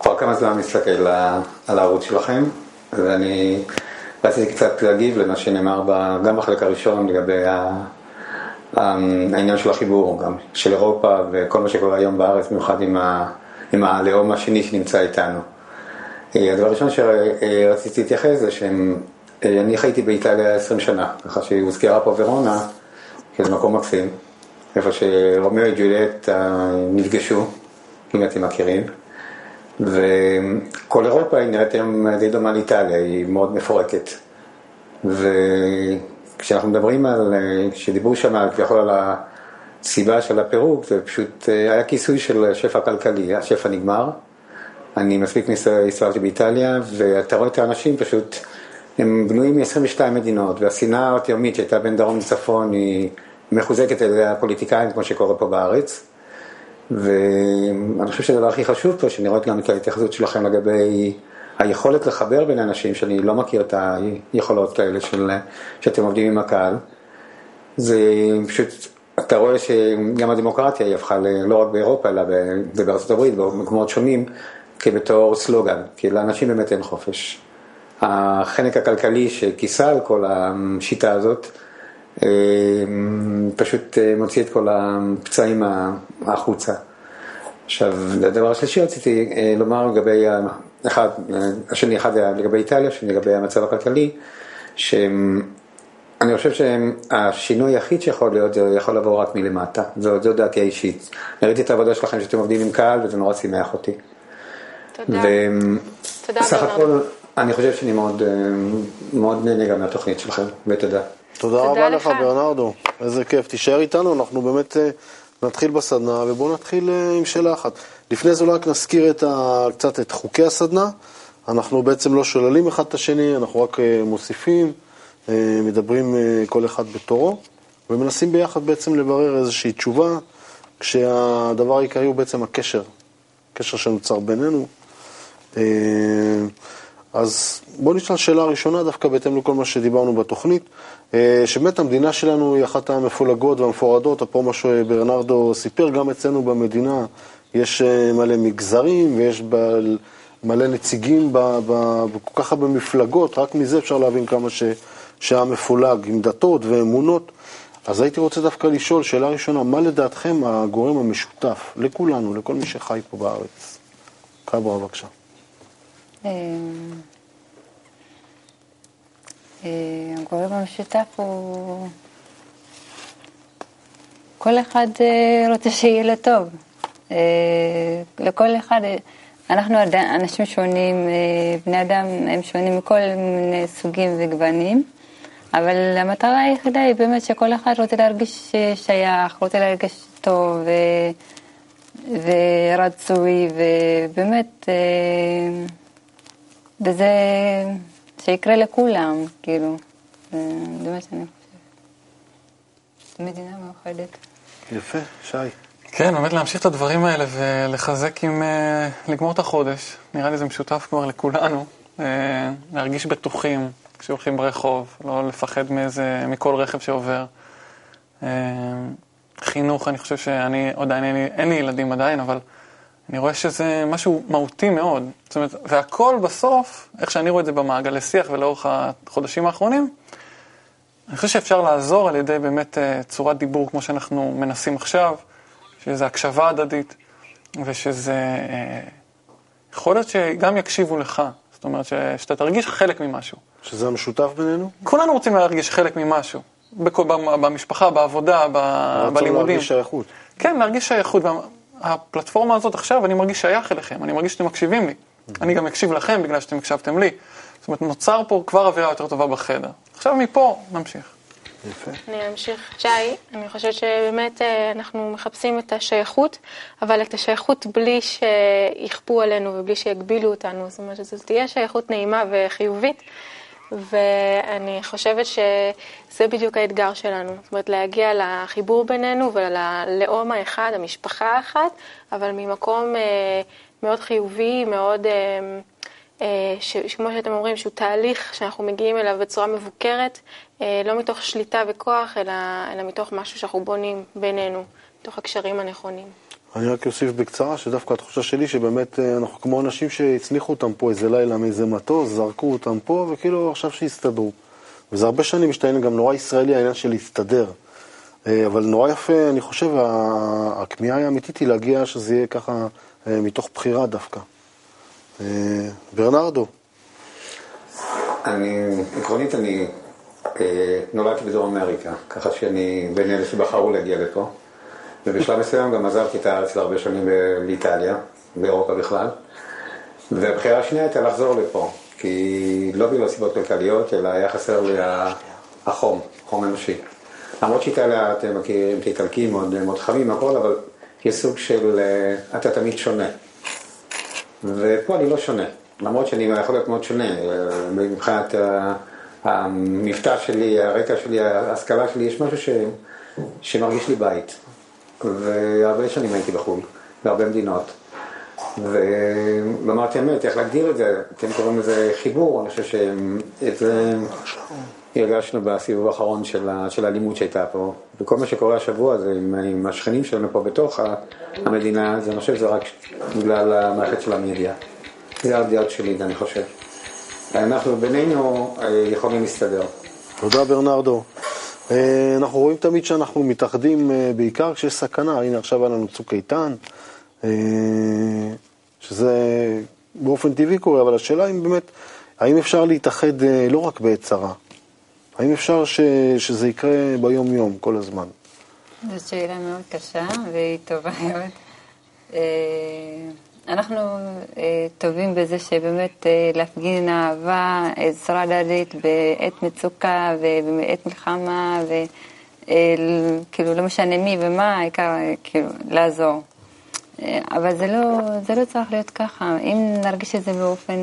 Speaker 17: כבר כמה זמן מסתכל על הערוץ שלכם, ואני רציתי קצת להגיב למה שנאמר גם בחלק הראשון לגבי העניין של החיבור, גם של אירופה וכל מה שקורה היום בארץ, במיוחד עם, ה, עם הלאום השני שנמצא איתנו. אה, הדבר הראשון שרציתי להתייחס זה שהם אני חייתי באיטליה 20 שנה, ככה שהוזכרה פה ורונה, שזה מקום מקסים, איפה שרומאו וג'וליאט אה, נפגשו, אם אתם מכירים, וכל אירופה היא נראית היום די דומה לאיטליה, היא מאוד מפורקת. וכשאנחנו מדברים על, אה, כשדיברו שם כביכול על הסיבה של הפירוק, זה פשוט היה כיסוי של שפע כלכלי, השפע נגמר. אני מספיק הסתובבתי באיטליה, ואתה רואה את האנשים פשוט... הם בנויים מ-22 מדינות, והשנאה התהומית שהייתה בין דרום לצפון היא מחוזקת על ידי הפוליטיקאים, כמו שקורה פה בארץ. ואני חושב שהדבר הכי חשוב פה, שאני רואה גם את ההתייחסות שלכם לגבי היכולת לחבר בין אנשים, שאני לא מכיר את היכולות האלה של, שאתם עובדים עם הקהל, זה פשוט, אתה רואה שגם הדמוקרטיה היא הפכה לא רק באירופה, אלא בארצות הברית, במקומות שונים, כבתור סלוגן, כי לאנשים באמת אין חופש. החנק הכלכלי שכיסה על כל השיטה הזאת, אה, פשוט אה, מוציא את כל הפצעים החוצה. עכשיו, הדבר השלישי רציתי אה, לומר לגבי, אחד, השני אחד לגבי איטליה, השני לגבי המצב הכלכלי, שאני חושב שהשינוי היחיד שיכול להיות, זה יכול לבוא רק מלמטה, זו, זו דעתי האישית. ראיתי את העבודה שלכם שאתם עובדים עם קהל וזה נורא שימח אותי.
Speaker 2: תודה. תודה
Speaker 17: סך הכל, אני חושב שאני מאוד, אה, מאוד נהנה גם מהתוכנית שלכם, ותודה.
Speaker 1: תודה רבה לך, ברנרדו. איזה כיף. תישאר איתנו, אנחנו באמת אה, נתחיל בסדנה, ובואו נתחיל אה, עם שאלה אחת. לפני זה רק נזכיר את ה, קצת את חוקי הסדנה. אנחנו בעצם לא שוללים אחד את השני, אנחנו רק מוסיפים, מדברים כל אחד בתורו, ומנסים ביחד בעצם לברר איזושהי תשובה, כשהדבר העיקרי הוא בעצם הקשר, הקשר שנוצר בינינו. אז בואו נשאל שאלה ראשונה, דווקא בהתאם לכל מה שדיברנו בתוכנית, אה, שבאמת המדינה שלנו היא אחת המפולגות והמפורדות, אפרופו מה שברנרדו סיפר, גם אצלנו במדינה יש אה, מלא מגזרים ויש מלא נציגים כל כך הרבה מפלגות, רק מזה אפשר להבין כמה ש, שהיה מפולג עם דתות ואמונות. אז הייתי רוצה דווקא לשאול, שאלה ראשונה, מה לדעתכם הגורם המשותף לכולנו, לכל מי שחי פה בארץ? קברה, בבקשה.
Speaker 16: אה, אה, הגורם המשותף הוא... כל אחד אה, רוצה שיהיה לו טוב. לכל אחד, אנחנו אנשים שונים, בני אדם הם שונים מכל מיני סוגים וגוונים, אבל המטרה היחידה היא באמת שכל אחד רוצה להרגיש שייך, רוצה להרגיש טוב. ורצוי, ובאמת... וזה, שיקרה לכולם, כאילו, זה מה שאני חושבת. מדינה מאוחדת.
Speaker 1: יפה, שי.
Speaker 8: כן, באמת להמשיך את הדברים האלה ולחזק עם, uh, לגמור את החודש. נראה לי זה משותף כבר לכולנו. Uh, להרגיש בטוחים כשהולכים ברחוב, לא לפחד מאיזה, מכל רכב שעובר. Uh, חינוך, אני חושב שאני עדיין, אין לי, אין לי ילדים עדיין, אבל אני רואה שזה משהו מהותי מאוד. זאת אומרת, והכל בסוף, איך שאני רואה את זה במעגלי שיח ולאורך החודשים האחרונים, אני חושב שאפשר לעזור על ידי באמת אה, צורת דיבור כמו שאנחנו מנסים עכשיו, שזה הקשבה הדדית, ושזה... אה, יכול להיות שגם יקשיבו לך, זאת אומרת ש- שאתה תרגיש חלק ממשהו.
Speaker 1: שזה המשותף בינינו?
Speaker 8: כולנו רוצים להרגיש חלק ממשהו. בכל- במשפחה, בעבודה, ב- בלימודים.
Speaker 1: להרגיש שייכות.
Speaker 8: כן, להרגיש שייכות. והפלטפורמה הזאת עכשיו, אני מרגיש שייך אליכם, אני מרגיש שאתם מקשיבים לי. אני גם אקשיב לכם בגלל שאתם הקשבתם לי. זאת אומרת, נוצר פה כבר אווירה יותר טובה בחדר. עכשיו מפה נמשיך.
Speaker 1: יפה.
Speaker 2: אני אמשיך. שי, אני חושבת שבאמת אה, אנחנו מחפשים את השייכות, אבל את השייכות בלי שיכפו עלינו ובלי שיגבילו אותנו. זאת אומרת שזו תהיה שייכות נעימה וחיובית, ואני חושבת שזה בדיוק האתגר שלנו. זאת אומרת, להגיע לחיבור בינינו וללאום האחד, המשפחה האחת, אבל ממקום אה, מאוד חיובי, מאוד... אה, אה, שכמו שאתם אומרים, שהוא תהליך שאנחנו מגיעים אליו בצורה מבוקרת, אה, לא מתוך שליטה וכוח, אלא, אלא מתוך משהו שאנחנו בונים בינינו, מתוך הקשרים הנכונים.
Speaker 1: אני רק אוסיף בקצרה, שדווקא התחושה שלי שבאמת אה, אנחנו כמו אנשים שהצניחו אותם פה איזה לילה מאיזה מטוס, זרקו אותם פה, וכאילו עכשיו שיסתדרו. וזה הרבה שנים משתנה, גם נורא ישראלי העניין של להסתדר. אה, אבל נורא יפה, אני חושב, הכמיהה האמיתית היא להגיע שזה יהיה ככה אה, מתוך בחירה דווקא. ברנרדו.
Speaker 17: אני, עקרונית אני נולדתי בדרום אמריקה, ככה שאני בין אלה שבחרו להגיע לפה. ובשלב מסוים גם עזבתי את הארץ להרבה שנים באיטליה, באירופה בכלל. והבחירה השנייה הייתה לחזור לפה, כי לא בגלל סיבות כלכליות, אלא היה חסר לי החום, חום אנושי. למרות שאיטליה, אתם מכירים את האיטלקים, מאוד, מאוד חמים, הכל, אבל יש סוג של, אה, אתה תמיד שונה. ופה אני לא שונה, למרות שאני יכול להיות מאוד שונה, אה, מבחינת המבטא שלי, הרקע שלי, ההשכלה שלי, יש משהו ש, שמרגיש לי בית. והרבה שנים הייתי בחו"ל, בהרבה מדינות. ואמרתי אמת, איך להגדיר את זה? אתם קוראים לזה חיבור, אני חושב שאת זה הרגשנו בסיבוב האחרון של, ה, של האלימות שהייתה פה. וכל מה שקורה השבוע זה עם, עם השכנים שלנו פה בתוך המדינה, זה, אני חושב שזה רק בגלל המערכת של המדיה. זה הדעות שלי, אני חושב. אנחנו בינינו אה, יכולים להסתדר.
Speaker 1: תודה ברנרדו. אה, אנחנו רואים תמיד שאנחנו מתאחדים אה, בעיקר כשיש סכנה, הנה עכשיו היה לנו צוק איתן, אה, שזה באופן טבעי קורה, אבל השאלה אם באמת, האם אפשר להתאחד לא רק בעת צרה? האם אפשר ש, שזה יקרה ביום יום, כל הזמן?
Speaker 16: זו שאלה מאוד קשה והיא טובה מאוד. אה, אנחנו אה, טובים בזה שבאמת אה, להפגין אהבה, עזרה הדדית בעת מצוקה ובעת מלחמה, וכאילו לא משנה מי ומה, העיקר אה, כאילו לעזור. אה, אבל זה לא, זה לא צריך להיות ככה. אם נרגיש את זה באופן,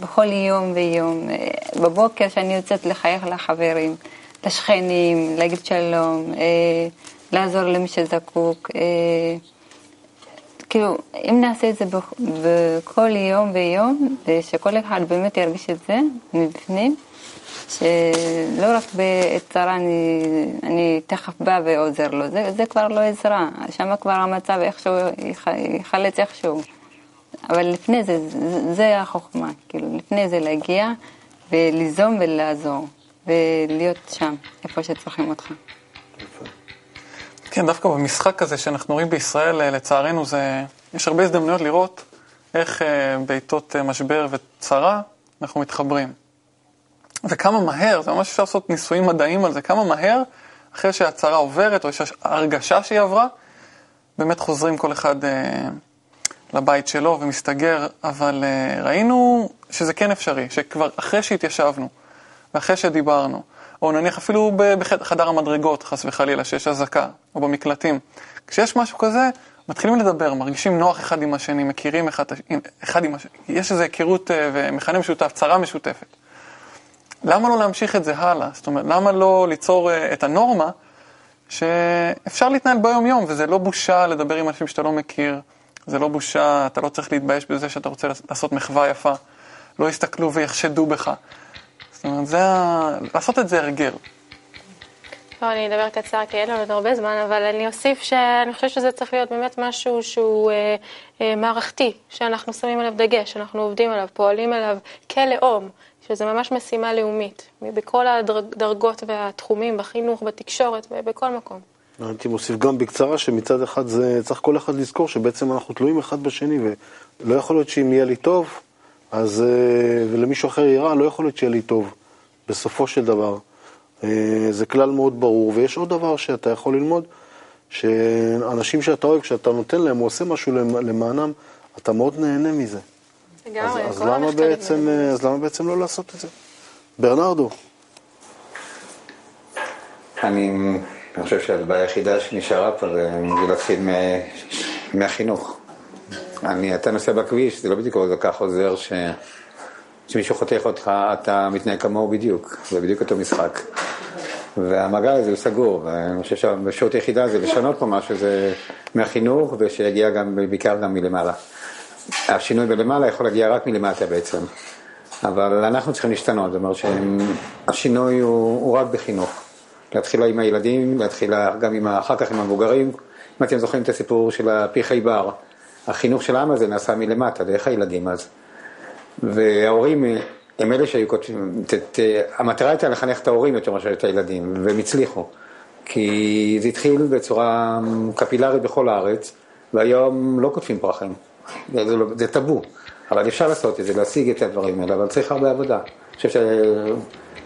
Speaker 16: בכל יום ויום, אה, בבוקר שאני יוצאת לחייך לחברים, לשכנים, להגיד שלום, אה, לעזור למי שזקוק. כאילו, אם נעשה את זה בכ- בכל יום ויום, שכל אחד באמת ירגיש את זה מבפנים, שלא רק בעת צרה אני, אני תכף בא ועוזר לו, זה, זה כבר לא עזרה, שם כבר המצב איכשהו יח- ייחלץ איכשהו. אבל לפני זה, זה, זה החוכמה, כאילו, לפני זה להגיע וליזום ולעזור, ולהיות שם, איפה שצריכים אותך.
Speaker 8: כן, דווקא במשחק הזה שאנחנו רואים בישראל, אה, לצערנו, זה... יש הרבה הזדמנויות לראות איך אה, בעיתות אה, משבר וצרה אנחנו מתחברים. וכמה מהר, זה ממש אפשר לעשות ניסויים מדעיים על זה, כמה מהר, אחרי שהצרה עוברת, או יש הרגשה שהיא עברה, באמת חוזרים כל אחד אה, לבית שלו ומסתגר, אבל אה, ראינו שזה כן אפשרי, שכבר אחרי שהתיישבנו, ואחרי שדיברנו, או נניח אפילו בחדר המדרגות, חס וחלילה, שיש אזעקה, או במקלטים. כשיש משהו כזה, מתחילים לדבר, מרגישים נוח אחד עם השני, מכירים אחד, אחד עם השני, יש איזו היכרות אה, ומכנה משותף, צרה משותפת. למה לא להמשיך את זה הלאה? זאת אומרת, למה לא ליצור אה, את הנורמה שאפשר להתנהל ביום-יום, וזה לא בושה לדבר עם אנשים שאתה לא מכיר, זה לא בושה, אתה לא צריך להתבייש בזה שאתה רוצה לעשות מחווה יפה, לא יסתכלו ויחשדו בך. זאת אומרת, זה ה... לעשות את זה הרגל.
Speaker 2: טוב, אני אדבר קצר כי אין לנו עוד הרבה זמן, אבל אני אוסיף שאני חושבת שזה צריך להיות באמת משהו שהוא אה, אה, מערכתי, שאנחנו שמים עליו דגש, שאנחנו עובדים עליו, פועלים עליו כלאום, שזה ממש משימה לאומית, בכל הדרגות והתחומים, בחינוך, בתקשורת, בכל מקום.
Speaker 1: הייתי מוסיף גם בקצרה שמצד אחד זה צריך כל אחד לזכור שבעצם אנחנו תלויים אחד בשני ולא יכול להיות שאם יהיה לי טוב, אז אה, ולמישהו אחר יהיה רע, לא יכול להיות שיהיה לי טוב בסופו של דבר. אה, זה כלל מאוד ברור, ויש עוד דבר שאתה יכול ללמוד, שאנשים שאתה אוהב, כשאתה נותן להם או עושה משהו למענם, אתה מאוד נהנה מזה.
Speaker 2: לגמרי,
Speaker 1: אז, אז, למה בעצם, אה, אז למה בעצם לא לעשות את זה? ברנרדו.
Speaker 17: אני, אני חושב שהבעיה היחידה שנשארה פה זה להתחיל מהחינוך. אני, אתה נוסע בכביש, זה לא בדיוק כל כך עוזר ש... כשמישהו חותך אותך, אתה מתנהג כמוהו בדיוק, זה בדיוק אותו משחק. והמעגל הזה הוא סגור, ואני חושב שהאפשרות היחידה זה לשנות פה משהו, זה מהחינוך, ושיגיע גם, בעיקר גם מלמעלה. השינוי בלמעלה יכול להגיע רק מלמטה בעצם, אבל אנחנו צריכים להשתנות, זאת אומרת שהשינוי הוא, הוא רק בחינוך. להתחיל עם הילדים, להתחיל גם עם, אחר כך עם המבוגרים. אם אתם זוכרים את הסיפור של הפי חיבר, החינוך של העם הזה נעשה מלמטה, דרך הילדים אז. וההורים הם אלה שהיו כותבים, המטרה הייתה לחנך את ההורים יותר מאשר את הילדים, והם הצליחו. כי זה התחיל בצורה קפילרית בכל הארץ, והיום לא כותבים פרחים, זה, לא, זה טאבו. אבל אפשר לעשות את זה, להשיג את הדברים האלה, אבל צריך הרבה עבודה. אני חושב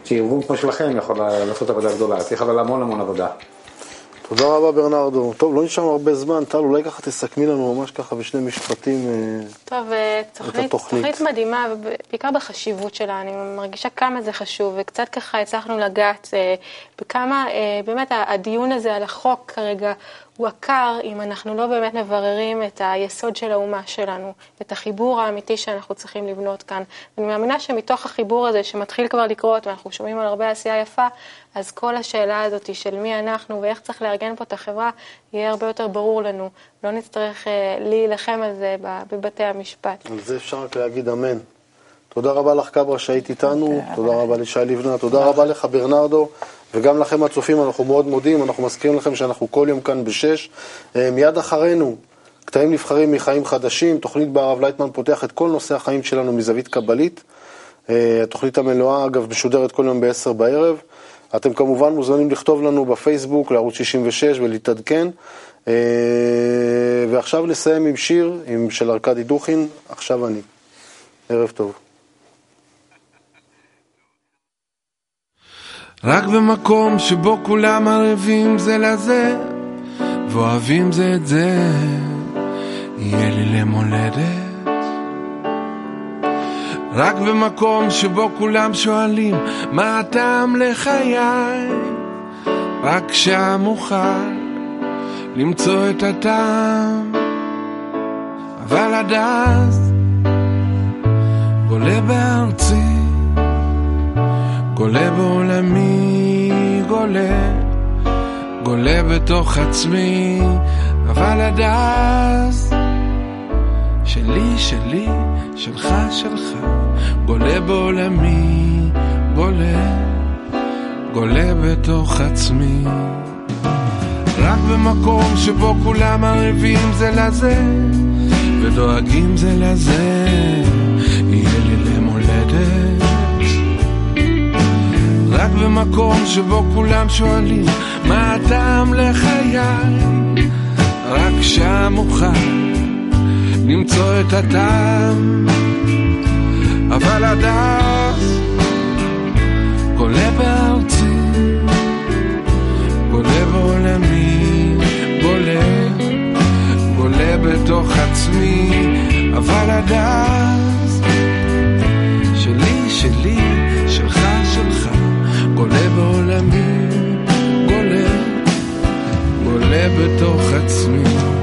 Speaker 17: שארגון כמו שלכם יכול לעשות עבודה גדולה, צריך אבל המון המון עבודה.
Speaker 1: תודה רבה ברנרדו. טוב, לא נשאר הרבה זמן, טל, אולי ככה תסכמי לנו ממש ככה בשני משפטים
Speaker 2: אה, טוב, אה, תוכנית, תוכנית מדהימה, בעיקר בחשיבות שלה, אני מרגישה כמה זה חשוב, וקצת ככה הצלחנו לגעת אה, בכמה, באמת הדיון הזה על החוק כרגע הוא עקר אם אנחנו לא באמת מבררים את היסוד של האומה שלנו, את החיבור האמיתי שאנחנו צריכים לבנות כאן. אני מאמינה שמתוך החיבור הזה שמתחיל כבר לקרות, ואנחנו שומעים על הרבה עשייה יפה, אז כל השאלה הזאת של מי אנחנו ואיך צריך לארגן פה את החברה, יהיה הרבה יותר ברור לנו. לא נצטרך אה, להילחם על זה בבתי המשפט.
Speaker 1: על זה אפשר רק להגיד אמן. תודה רבה לך, קברה, שהיית איתנו, תודה רבה לשי לבנה, תודה רבה לך, ברנרדו. וגם לכם הצופים אנחנו מאוד מודים, אנחנו מזכירים לכם שאנחנו כל יום כאן בשש. אה, מיד אחרינו, קטעים נבחרים מחיים חדשים, תוכנית בה הרב לייטמן פותח את כל נושא החיים שלנו מזווית קבלית. אה, התוכנית המלואה, אגב, משודרת כל יום בעשר בערב. אתם כמובן מוזמנים לכתוב לנו בפייסבוק, לערוץ 66 ולהתעדכן. אה, ועכשיו נסיים עם שיר עם של ארכדי דוכין, עכשיו אני. ערב טוב.
Speaker 18: רק במקום שבו כולם ערבים זה לזה, ואוהבים זה את זה, יהיה לי למולדת. רק במקום שבו כולם שואלים מה הטעם לחיי, רק שם אוכל למצוא את הטעם. אבל עד אז גולה בארצי גולה בעולמי, גולה, גולה בתוך עצמי, אבל עד אז, שלי, שלי, שלך, שלך, גולה בעולמי, גולה, גולה בתוך עצמי. רק במקום שבו כולם ערבים זה לזה, ודואגים זה לזה, רק במקום שבו כולם שואלים מה הטעם לחיי רק שם אוכל למצוא את הטעם. אבל עד אז גולה בארצי גולה בעולמי גולה בתוך עצמי. אבל עד אז שלי שלי גולה בעולמי, גולה, גולה בתוך עצמי.